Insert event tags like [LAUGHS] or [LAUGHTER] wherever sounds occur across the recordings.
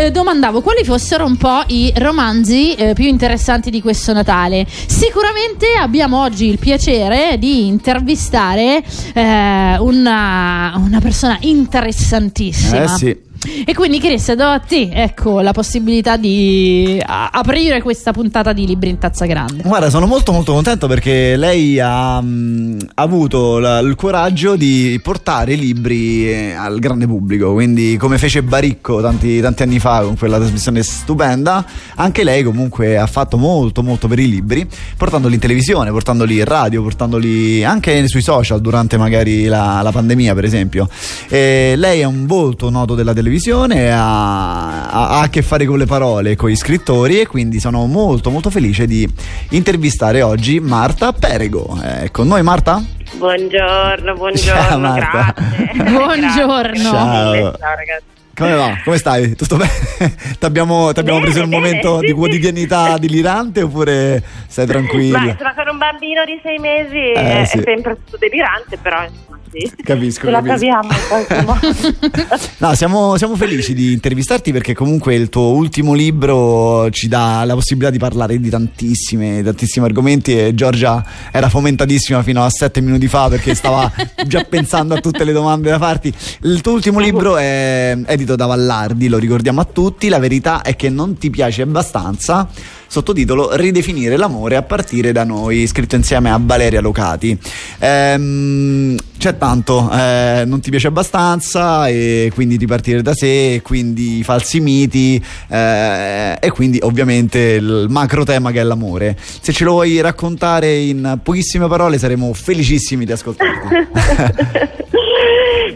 eh, domandavo quali fossero un po' i romanzi eh, più interessanti di questo Natale. Sicuramente abbiamo oggi il piacere di intervistare eh, una, una persona interessantissima. Eh sì. E quindi Chris, do a te ecco, la possibilità di aprire questa puntata di Libri in Tazza Grande. Guarda, sono molto molto contento perché lei ha, mh, avuto la- il coraggio di portare i libri eh, al grande pubblico, quindi come fece Baricco tanti, tanti anni fa con quella trasmissione stupenda, anche lei comunque ha fatto molto molto per i libri, portandoli in televisione, portandoli in radio, portandoli anche sui social durante magari la, la pandemia per esempio. E lei è un volto noto della televisione, ha, ha- ha a che fare con le parole, con gli scrittori e quindi sono molto molto felice di intervistare oggi Marta Perego. È con noi Marta? Buongiorno, buongiorno, Ciao, Marta. grazie. [LAUGHS] Buongiorno. Ciao. Ciao ragazzi. Come va? Come stai? Tutto bene? [LAUGHS] T'abbiamo Bene, preso un bene, momento sì, di sì. quotidianità [LAUGHS] delirante oppure stai tranquilla? Ma insomma, con un bambino di sei mesi Eh, è sì. sempre tutto delirante, però sì. [LAUGHS] Capisco, Ce la capisco. caviamo. [LAUGHS] No, siamo, siamo felici di intervistarti perché comunque il tuo ultimo libro ci dà la possibilità di parlare di tantissime, tantissimi argomenti e Giorgia era fomentatissima fino a sette minuti fa perché stava [LAUGHS] già pensando a tutte le domande da farti. Il tuo ultimo libro è edito da Vallardi, lo ricordiamo a tutti, la verità è che non ti piace abbastanza. Sottotitolo Ridefinire l'amore a partire da noi, scritto insieme a Valeria Locati. Ehm, c'è tanto, eh, non ti piace abbastanza e quindi ripartire da sé, e quindi falsi miti eh, e quindi ovviamente il macro tema che è l'amore. Se ce lo vuoi raccontare in pochissime parole saremo felicissimi di ascoltarti. [LAUGHS]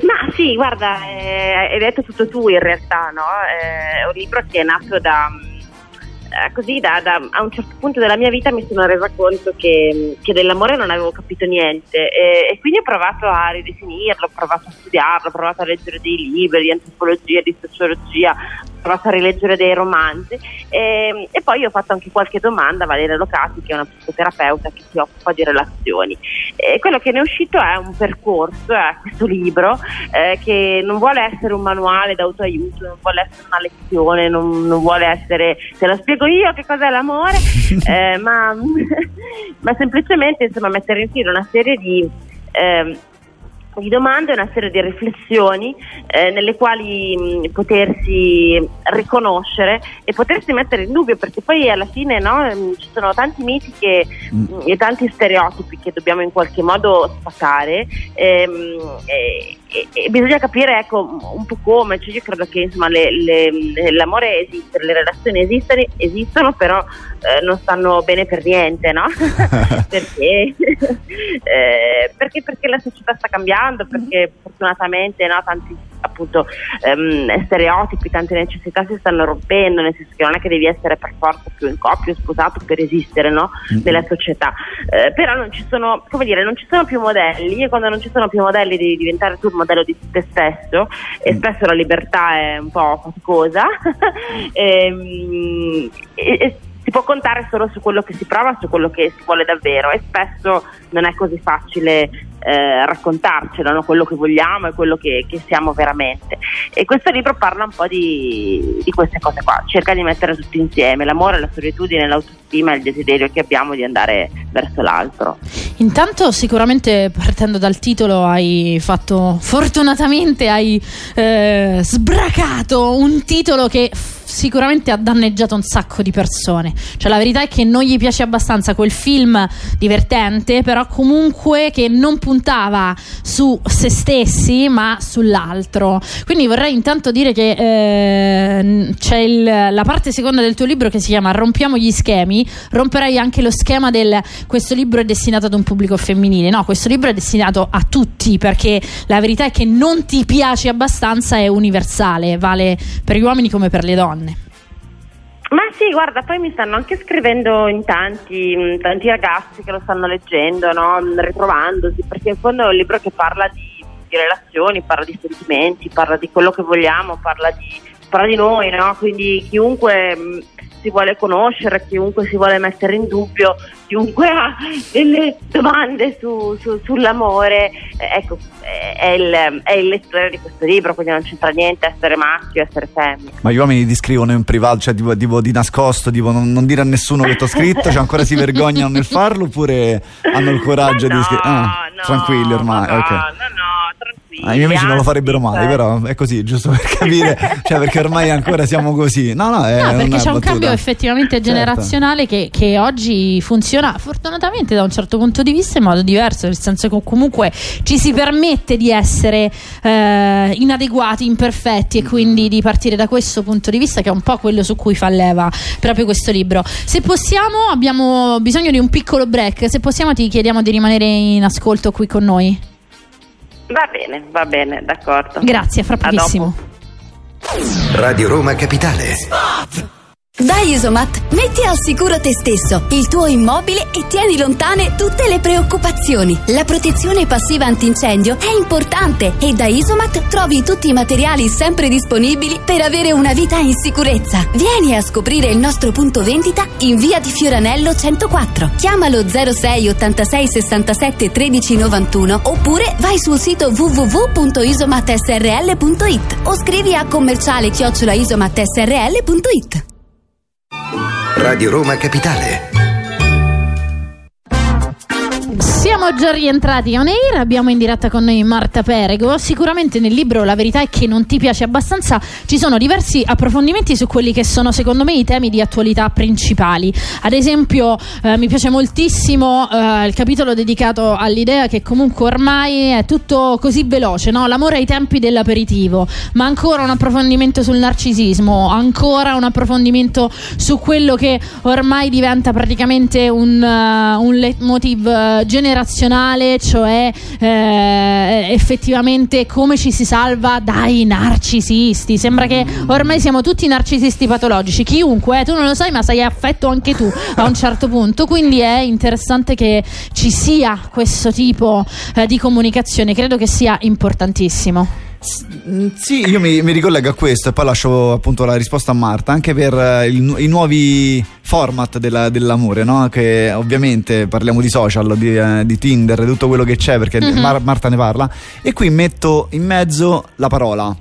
Ma sì, guarda, eh, hai detto tutto tu in realtà, no? Eh, È un libro che è nato da... eh, Così da, da- a un certo punto della mia vita mi sono resa conto che, che dell'amore non avevo capito niente. E, e quindi ho provato a ridefinirlo, ho provato a studiarlo, ho provato a leggere dei libri di antropologia, di sociologia, provato a rileggere dei romanzi. E, e poi ho fatto anche qualche domanda a Valeria Locati che è una psicoterapeuta che si occupa di relazioni. E quello che ne è uscito è un percorso, è questo libro eh, che non vuole essere un manuale d'autoaiuto, non vuole essere una lezione, non, non vuole essere, te lo spiego io che cos'è l'amore, [LAUGHS] eh, ma, [LAUGHS] ma semplicemente insomma mettere in fila una serie di... ehm, di domande, una serie di riflessioni eh, nelle quali mh, potersi riconoscere e potersi mettere in dubbio perché poi alla fine no, ehm, ci sono tanti miti che, Mm. e tanti stereotipi che dobbiamo in qualche modo spaccare ehm, e, e- e bisogna capire ecco un po' come, cioè io credo che insomma le- le- l'amore esiste, le relazioni esistono, esistono però eh, non stanno bene per niente, no? [LAUGHS] perché, eh, perché, perché la società sta cambiando, perché fortunatamente no, tanti appunto ehm, stereotipi, tante necessità si stanno rompendo, nel senso che non è che devi essere per forza più in coppia sposato per esistere no, nella società. Eh, però non ci sono, come dire, non ci sono più modelli e quando non ci sono più modelli devi diventare tu il modello di te stesso e Mm. spesso la libertà è un po' faticosa. [LAUGHS] Ehm, e- e si può contare solo su quello che si prova, su quello che si vuole davvero e spesso non è così facile eh, raccontarcelo, no? quello che vogliamo e quello che, che siamo veramente. E questo libro parla un po' di, di queste cose qua, cerca di mettere tutti insieme, l'amore, la solitudine, l'autostima e il desiderio che abbiamo di andare verso l'altro. Intanto sicuramente partendo dal titolo hai fatto, fortunatamente hai eh, sbracato un titolo che sicuramente ha danneggiato un sacco di persone. Cioè la verità è che non gli piace abbastanza quel film divertente, però comunque che non puntava su se stessi ma sull'altro. Quindi vorrei intanto dire che eh, c'è il- la parte seconda del tuo libro che si chiama Rompiamo gli schemi. Romperai anche lo schema del questo libro è destinato ad un pubblico femminile. No, questo libro è destinato a tutti perché la verità è che non ti piace abbastanza è universale, vale per gli uomini come per le donne. Sì, guarda, poi mi stanno anche scrivendo in tanti, mh, tanti ragazzi che lo stanno leggendo, no? Mh, ritrovandosi, perché in fondo è un libro che parla di, di relazioni, parla di sentimenti, parla di quello che vogliamo, parla di, parla di noi, no? Quindi chiunque mh, si vuole conoscere, chiunque si vuole mettere in dubbio, chiunque ha delle domande su, su, sull'amore, eh, ecco, è il, è il, lettore di questo libro, quindi non c'entra niente essere maschio, essere femmina. Ma gli uomini ti scrivono in privato, cioè tipo, tipo di nascosto, tipo non, non, dire a nessuno che ti ho scritto, cioè ancora si vergognano nel farlo oppure hanno il coraggio no, di scrivere? Ah, no, tranquilli ormai, no, ok. No, Ah, I miei amici non lo farebbero mai, però è così, giusto per capire, cioè perché ormai ancora siamo così. No, no, è no perché c'è un battuta. cambio effettivamente Certo. generazionale che, che oggi funziona fortunatamente da un certo punto di vista in modo diverso, nel senso che comunque ci si permette di essere eh, inadeguati, imperfetti e quindi di partire da questo punto di vista che è un po' quello su cui fa leva proprio questo libro. Se possiamo, abbiamo bisogno di un piccolo break, se possiamo ti chiediamo di rimanere in ascolto qui con noi. Va bene, va bene, d'accordo. Grazie, fra pochissimo. Radio Roma Capitale. Da Isomat metti al sicuro te stesso, il tuo immobile e tieni lontane tutte le preoccupazioni. La protezione passiva antincendio è importante e da Isomat trovi tutti i materiali sempre disponibili per avere una vita in sicurezza. Vieni a scoprire il nostro punto vendita in via di Fioranello 104. Chiamalo 06 86 67 13 91 oppure vai sul sito www.isomatsrl.it o scrivi a commerciale chiocciolaisomatsrl.it. Radio Roma Capitale. Siamo già rientrati on air, abbiamo in diretta con noi Marta Perego. Sicuramente nel libro La verità è che non ti piace abbastanza, ci sono diversi approfondimenti su quelli che sono secondo me i temi di attualità principali. Ad esempio eh, mi piace moltissimo eh, il capitolo dedicato all'idea che comunque ormai è tutto così veloce, no? l'amore ai tempi dell'aperitivo, ma ancora un approfondimento sul narcisismo, ancora un approfondimento su quello che ormai diventa praticamente un, uh, un leitmotiv uh, generazionale, cioè eh, effettivamente come ci si salva dai narcisisti. Sembra che ormai siamo tutti narcisisti patologici, chiunque, eh, tu non lo sai, ma sei affetto anche tu a un certo punto. Quindi è interessante che ci sia questo tipo eh, di comunicazione, credo che sia importantissimo. Sì, io mi, mi ricollego a questo e poi lascio appunto la risposta a Marta, anche per eh, il i nuovi format della- dell'amore, no? Che ovviamente parliamo di social, di, eh, di Tinder, di tutto quello che c'è, perché Mar- Marta ne parla, e qui metto in mezzo la parola.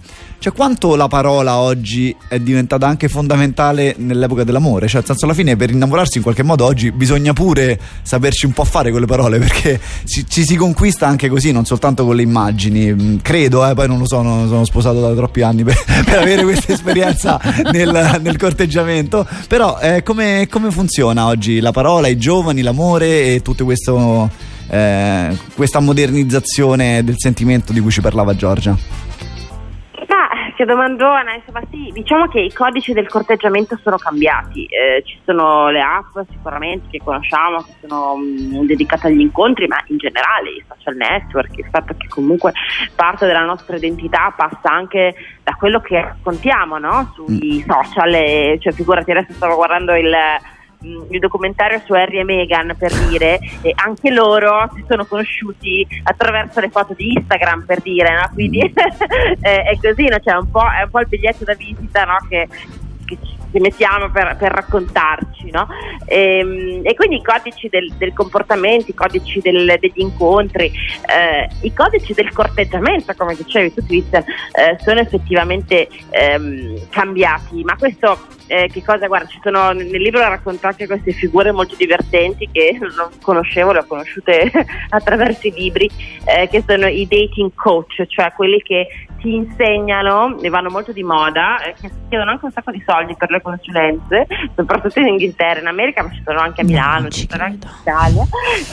Cioè, quanto la parola oggi è diventata anche fondamentale nell'epoca dell'amore? Cioè, nel senso, alla fine, per innamorarsi in qualche modo oggi bisogna pure saperci un po' fare con le parole, [LAUGHS] perché ci, ci si conquista anche così, non soltanto con le immagini. Mm, Credo, eh, poi non lo so, non sono sposato da troppi anni per, [LAUGHS] per avere questa esperienza nel, nel corteggiamento. Però, eh, come, come funziona oggi la parola, i giovani, l'amore e tutto questo. eh, questa modernizzazione del sentimento di cui ci parlava Giorgia. Che domandona, insomma sì, diciamo che i codici del corteggiamento sono cambiati, Eh, ci sono le app sicuramente che conosciamo, che sono mm, dedicate agli incontri, ma in generale i social network, il fatto che comunque parte della nostra identità passa anche da quello che raccontiamo no? sui social, e, cioè figurati adesso stavo guardando il mh, il documentario su Harry e Meghan per dire e anche loro si sono conosciuti attraverso le foto di Instagram per dire no? quindi [LAUGHS] eh, è così no? cioè, un po', è un po' il biglietto da visita no? che, che ci mettiamo per, per raccontarci no? Ehm, e, quindi i codici del, del comportamento i codici del- degli incontri eh, i codici del corteggiamento come dicevi tu Christian eh, sono effettivamente ehm, cambiati ma questo eh, che cosa guarda ci sono nel libro racconto anche queste figure molto divertenti che [LAUGHS] non conoscevo le ho conosciute [LAUGHS] attraverso i libri eh, che sono i dating coach cioè quelli che ti insegnano e vanno molto di moda eh, che chiedono anche un sacco di soldi per le consulenze soprattutto in Inghilterra in America ma ci sono anche a No, Milano ci ci sono anche in Italia.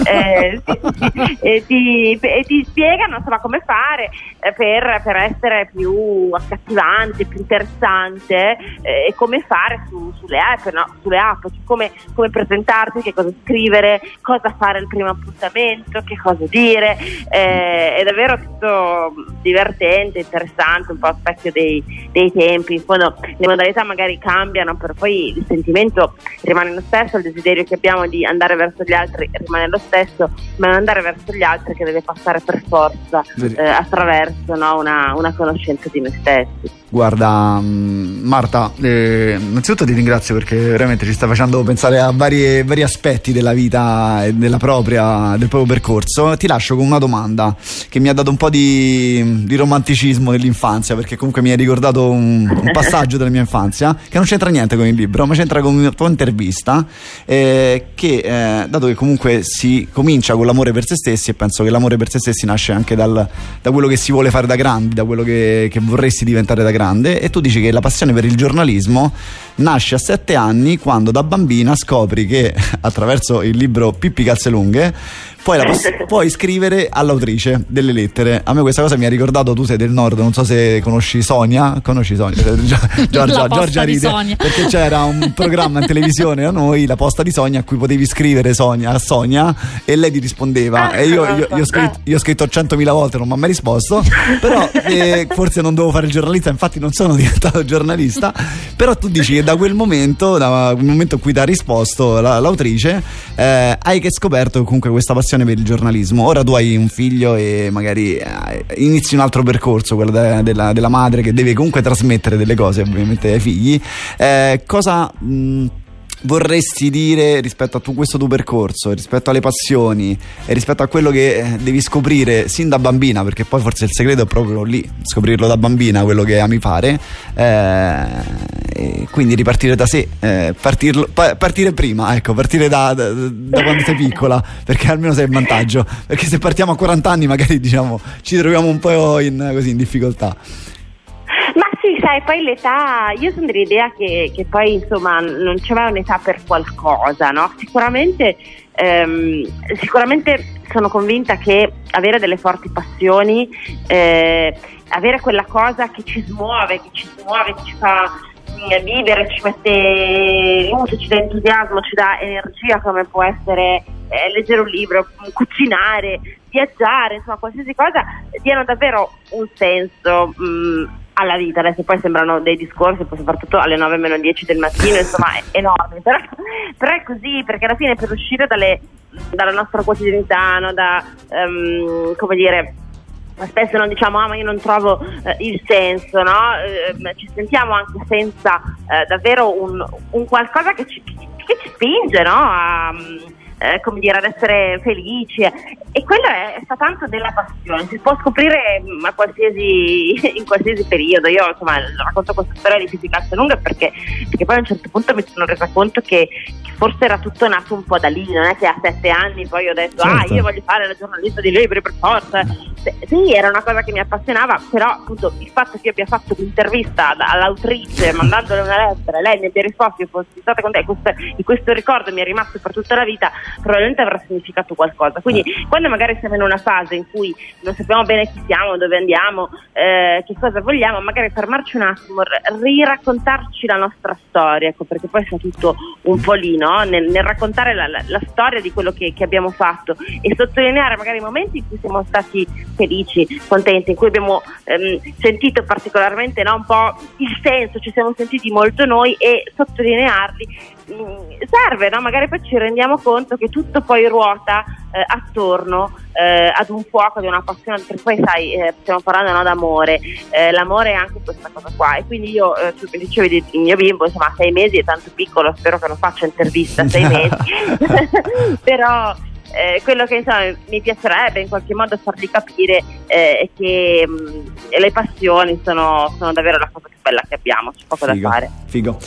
Eh, sì, sì, e, ti, e ti spiegano insomma come fare eh, per, per essere più accattivante, più interessante eh, e come fare su- sulle app, no? sulle app cioè come, come presentarti, che cosa scrivere, cosa fare al primo appuntamento, che cosa dire. eh, è davvero tutto divertente, interessante, un po' a specchio dei, dei tempi. In fondo le modalità magari cambiano, però poi il sentimento rimane lo stesso, il desiderio che abbiamo di andare verso gli altri rimane lo stesso, ma andare verso gli altri che deve passare per forza eh, attraverso no, una, una conoscenza di noi stessi. Guarda, mm, Marta, eh, innanzitutto ti ringrazio perché veramente ci stai facendo pensare a vari, vari aspetti della vita e della propria, del proprio percorso. Ti lascio con una domanda che mi ha dato un po' di, di romanticismo dell'infanzia perché comunque mi hai ricordato un, un, [LAUGHS] passaggio della mia infanzia che non c'entra niente con il libro, ma c'entra con una tua intervista eh, che, eh, dato che comunque si comincia con l'amore per se stessi e penso che l'amore per se stessi nasce anche dal, da quello che si vuole fare da grandi, da quello che, che vorresti diventare da grandi grande e tu dici che la passione per il giornalismo nasce a sette anni quando da bambina scopri che [LAUGHS] attraverso il libro Pippi Calzelunghe poi poss- [LAUGHS] puoi scrivere all'autrice delle lettere. A me questa cosa mi ha ricordato, tu sei del nord, non so se conosci Sonia, conosci Sonia? Giorgia, Giorgia ride Sonia. perché c'era un programma in televisione a noi, la posta di Sonia, a cui potevi scrivere Sonia, a Sonia e lei ti rispondeva. Ah, e io, io, io, ho scritto, io, ho scritto, 100.000 volte, non mi ha mai risposto, però eh, forse non dovevo fare il giornalista, infatti non sono [LAUGHS] diventato giornalista, però tu dici che da quel momento, da quel momento in cui ti ha risposto la, l'autrice, eh, hai che scoperto comunque questa passione passione per il giornalismo. Ora tu hai un figlio e magari eh, inizi un altro percorso, quello de- della, della, madre che deve comunque trasmettere delle cose ovviamente ai figli. Eh, cosa... Mh, vorresti dire rispetto a tu, questo tuo percorso, rispetto alle passioni e rispetto a quello che eh, devi scoprire sin da bambina, perché poi forse il segreto è proprio lì, scoprirlo da bambina, quello che ami fare, eh, quindi ripartire da sé, eh, partirlo, pa- partire prima, ecco, partire da, da, da, quando sei piccola, perché almeno sei in vantaggio, perché se partiamo a 40 anni magari diciamo ci troviamo un po' in, così, in difficoltà sai, poi l'età, io sono dell'idea che, che poi insomma non c'è mai un'età per qualcosa, no? Sicuramente, ehm, sicuramente sono convinta che avere delle forti passioni, eh, avere quella cosa che ci smuove, che ci smuove, che ci fa vivere, ci mette luce, ci dà entusiasmo, ci dà energia come può essere eh, leggere un libro, cucinare, viaggiare, insomma qualsiasi cosa, diano davvero un senso. Mh, mm, alla vita, adesso poi sembrano dei discorsi, soprattutto alle 9 meno 10 del mattino, insomma è [LAUGHS] enorme, però, però, è così perché alla fine per uscire dalle, dalla nostra quotidianità, no, da, um, come dire, spesso non diciamo ah ma io non trovo eh, il senso, no? Eh, ci sentiamo anche senza eh, davvero un, un, qualcosa che ci, che ci spinge no? a, eh, come dire, ad essere felici e quello è, sta tanto della passione, si può scoprire mm, qualsiasi, [LAUGHS] in qualsiasi periodo. Io insomma racconto questa storia di fisica lunga perché, perché, poi a un certo punto mi sono resa conto che, che, forse era tutto nato un po' da lì, non è che a sette anni poi ho detto ah, certo. ah io voglio fare la giornalista di libri per forza. Sì, era una cosa che mi appassionava, però appunto il fatto che io abbia fatto l'intervista all'autrice mandandole una lettera, lei mi abbia risposto, io fossi stata con te, questo, questo ricordo mi è rimasto per tutta la vita, probabilmente avrà significato qualcosa. Quindi eh. quando magari siamo in una fase in cui non sappiamo bene chi siamo, dove andiamo, eh, che cosa vogliamo, magari fermarci un attimo, riraccontarci la nostra storia, ecco, perché poi sia tutto un po' lì, no? nel, nel, raccontare la, la, la, storia di quello che, che, abbiamo fatto e sottolineare magari i momenti in cui siamo stati felici, contenti, in cui abbiamo ehm, sentito particolarmente no, un po' il senso, ci siamo sentiti molto noi e sottolinearli serve, no? magari poi ci rendiamo conto che tutto poi ruota eh, attorno eh, ad un fuoco, ad una passione, perché poi sai, eh, stiamo parlando no, d'amore, eh, l'amore è anche questa cosa qua. E quindi io, eh, tu dicevi il mio bimbo, insomma a sei mesi è tanto piccolo, spero che non faccia intervista a sei [LAUGHS] mesi, [LAUGHS] però... Eh, quello che insomma, mi piacerebbe in qualche modo fargli capire eh, che mh, mm, le passioni sono, sono, davvero la cosa più bella che abbiamo, c'è poco figo, da fare. Figo.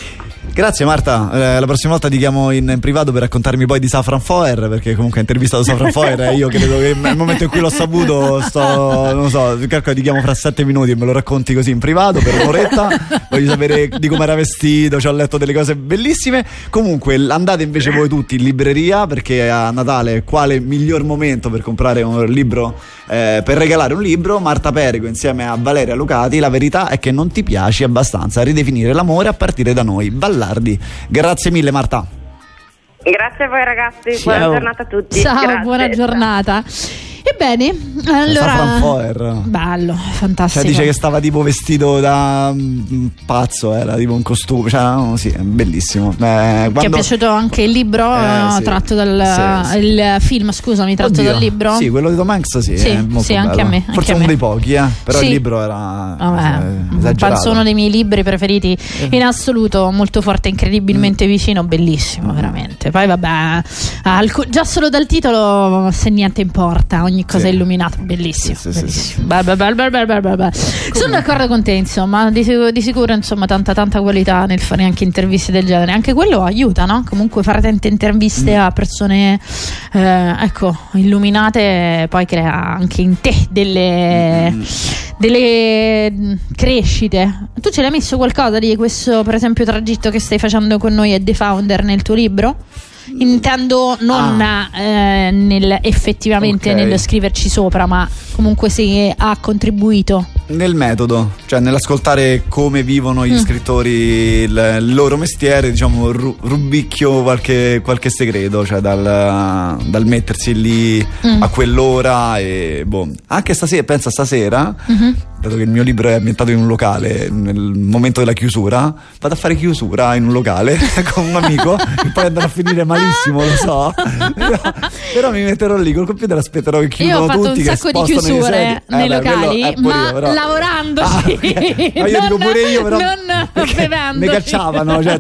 Grazie Marta, eh, la prossima volta ti chiamo in, in, privato per raccontarmi poi di Safran Foer, perché comunque hai intervistato Safran [LAUGHS] Foer e io credo che nel momento in cui l'ho saputo sto, non so, calcolo ti chiamo fra sette minuti e me lo racconti così in privato per un'oretta, voglio sapere di come era vestito, ci ho letto delle cose bellissime. Comunque andate invece voi tutti in libreria perché a Natale quale miglior momento per comprare un libro, eh, per regalare un libro? Marta Perico insieme a Valeria Lucati, la verità è che non ti piaci abbastanza a ridefinire l'amore a partire da noi. Ballardi. Grazie mille Marta. Grazie a voi ragazzi, Ciao. buona giornata a tutti. Ciao, Grazie. buona giornata. Ebbene, allora. Foer. Bello, fantastico. Cioè, dice che stava tipo vestito da mm, pazzo, era tipo un costume. Cioè, no, sì, bellissimo. Eh, Ti è quando- piaciuto anche il libro Eh, sì. tratto dal Sì, il film, scusami, tratto Oddio, dal libro? Sì, quello di Tom Hanks sì, Sì, sì, anche a me, anche Forse a uno me. dei pochi, eh. Però il libro era Vabbè, eh, penso uno dei miei libri preferiti Eh. in assoluto, molto forte, Mm. incredibilmente vicino, bellissimo, veramente. Poi vabbè, alcu- già solo dal titolo se niente importa, ogni cosa Sì. è illuminata, bellissimo. Sì, sì. Sono d'accordo con te, insomma, di, sic- di sicuro insomma tanta tanta qualità nel fare anche interviste del genere. Anche quello aiuta, no? Comunque fare tante interviste Mm. a persone eh, ecco, illuminate poi crea anche in te delle Mm. delle crescite. Tu ce l'hai messo qualcosa di questo, per esempio, tragitto che stai facendo con noi e The Founder nel tuo libro? Intendo non eh, nel, effettivamente Ah. Ok. nello scriverci sopra, ma comunque se ha contribuito. Nel metodo, cioè nell'ascoltare come vivono gli Mm. scrittori il, il loro mestiere, diciamo, ru- rubicchio qualche, qualche segreto, cioè dal, dal mettersi lì Mm. a quell'ora e boh. Anche stasera, pensa stasera, Mhm. Dato che il mio libro è ambientato in un locale, nel momento della chiusura, vado a fare chiusura in un locale [LAUGHS] con un amico, che poi andrà a finire malissimo, lo so. Però, però mi metterò lì col computer e aspetterò che Io chiudono ho fatto tutti. un sacco di chiusure sedili. nei beh, locali, eh, ma io, però- lavorandoci, Ah, ok. Ma io dico non- pure io, però. non bevendoci. Mi cacciavano, cioè,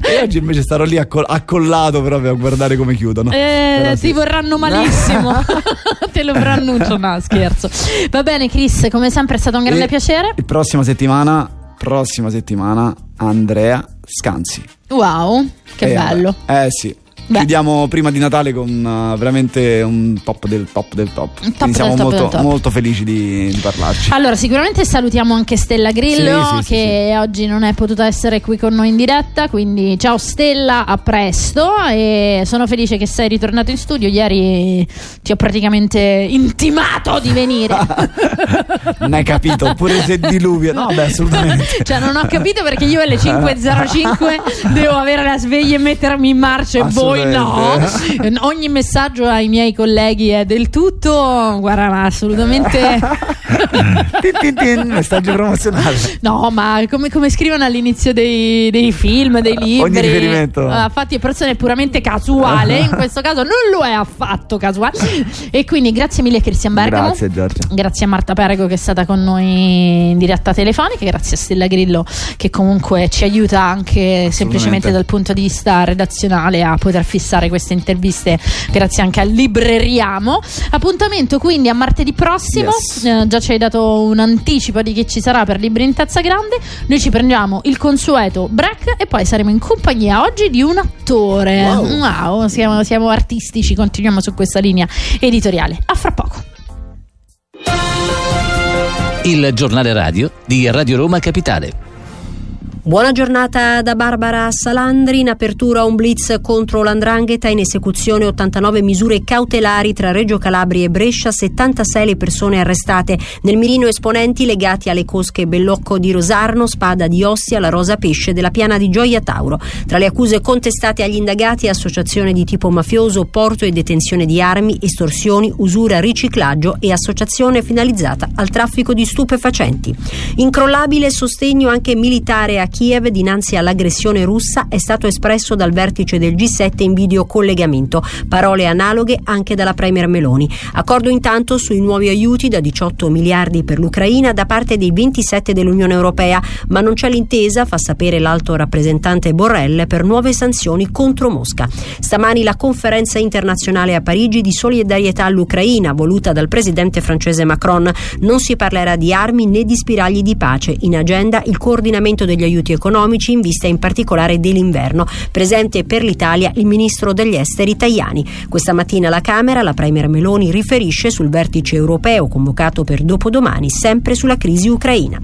e oggi invece starò lì accol- accollato proprio a guardare come chiudono. Eh, Però ti sì. vorranno malissimo. [LAUGHS] Te lo preannuncio, no, scherzo. Va bene, Chris, come sempre è stato un grande E piacere. il prossima settimana, prossima settimana, Andrea Scanzi. Wow, che Eh, bello. vabbè. Eh sì. Beh. Chiudiamo prima di Natale con uh, veramente un top del top del top. Un top siamo top molto, top. molto felici di, di parlarci. Allora, sicuramente salutiamo anche Stella Grillo Sì, sì, sì, che oggi non è potuta essere qui con noi in diretta, quindi ciao Stella, a presto e sono felice che sei ritornato in studio. Ieri ti ho praticamente intimato di venire. [LAUGHS] non hai capito, pure se diluvia. No, beh, assolutamente. [LAUGHS] Cioè, non ho capito perché io alle [LAUGHS] 5.05 devo avere la sveglia e mettermi in marcia e voi no. Assolutamente. [LAUGHS] Ogni messaggio ai miei colleghi è del tutto, guarda, ma assolutamente. [LAUGHS] [LAUGHS] tin, tin, tin, messaggio promozionale. No, ma come, come scrivono all'inizio dei, dei film, dei libri, Ogni riferimento. ah, fatti a persone è puramente casuale. In [LAUGHS] questo caso non lo è affatto casuale. E quindi grazie mille, Cristian Bergamo. Grazie Giorgia. Grazie a Marta Perego che è stata con noi in diretta telefonica, grazie a Stella Grillo che comunque ci aiuta anche semplicemente dal punto di vista redazionale a poter fissare queste interviste, grazie anche al Libreriamo. Appuntamento quindi a martedì prossimo, Yes. Eh, già ci hai dato un anticipo di chi ci sarà per Libri in Tazza Grande, noi ci prendiamo il consueto break e poi saremo in compagnia oggi di un attore. Wow. Wow, siamo, siamo artistici, continuiamo su questa linea editoriale. A fra poco. Il giornale radio di Radio Roma Capitale. Buona giornata da Barbara Salandri. In apertura un blitz contro l'Andrangheta. In esecuzione 89 misure cautelari tra Reggio Calabria e Brescia. 76 le persone arrestate. Nel mirino esponenti legati alle cosche Bellocco di Rosarno, Spada di Ostia, la Rosa Pesce della Piana di Gioia Tauro. Tra le accuse contestate agli indagati associazione di tipo mafioso, porto e detenzione di armi, estorsioni, usura, riciclaggio e associazione finalizzata al traffico di stupefacenti. Incrollabile sostegno anche militare a Kiev dinanzi all'aggressione russa è stato espresso dal vertice del G7 in videocollegamento. Parole analoghe anche dalla Premier Meloni. Accordo intanto sui nuovi aiuti da 18 miliardi per l'Ucraina da parte dei 27 dell'Unione Europea, ma non c'è l'intesa, fa sapere l'alto rappresentante Borrell, per nuove sanzioni contro Mosca. Stamani la conferenza internazionale a Parigi di solidarietà all'Ucraina, voluta dal presidente francese Macron. Non si parlerà di armi né di spiragli di pace. In agenda il coordinamento degli aiuti economici in vista in particolare dell'inverno. Presente per l'Italia il ministro degli esteri Tajani. Questa mattina alla Camera la Premier Meloni riferisce sul vertice europeo convocato per dopodomani, sempre sulla crisi ucraina.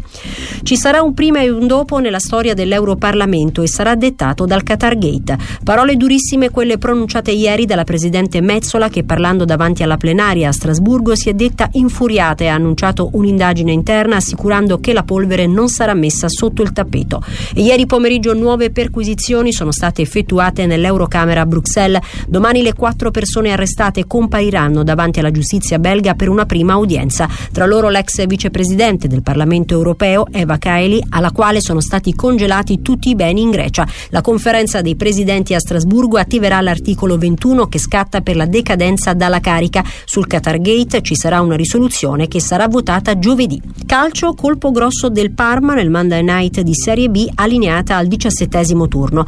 Ci sarà un prima e un dopo nella storia dell'Europarlamento e sarà dettato dal Qatar Gate. Parole durissime quelle pronunciate ieri dalla presidente Mezzola che parlando davanti alla plenaria a Strasburgo si è detta infuriata e ha annunciato un'indagine interna assicurando che la polvere non sarà messa sotto il tappeto. Ieri pomeriggio nuove perquisizioni sono state effettuate nell'Eurocamera a Bruxelles. Domani le quattro persone arrestate compariranno davanti alla giustizia belga per una prima udienza. Tra loro l'ex vicepresidente del Parlamento europeo, Eva Kaili, alla quale sono stati congelati tutti i beni in Grecia. La conferenza dei presidenti a Strasburgo attiverà l'articolo 21 che scatta per la decadenza dalla carica. Sul Qatar Gate ci sarà una risoluzione che sarà votata giovedì. Calcio, colpo grosso del Parma nel Monday Night di Serie Allineata al diciassettesimo turno.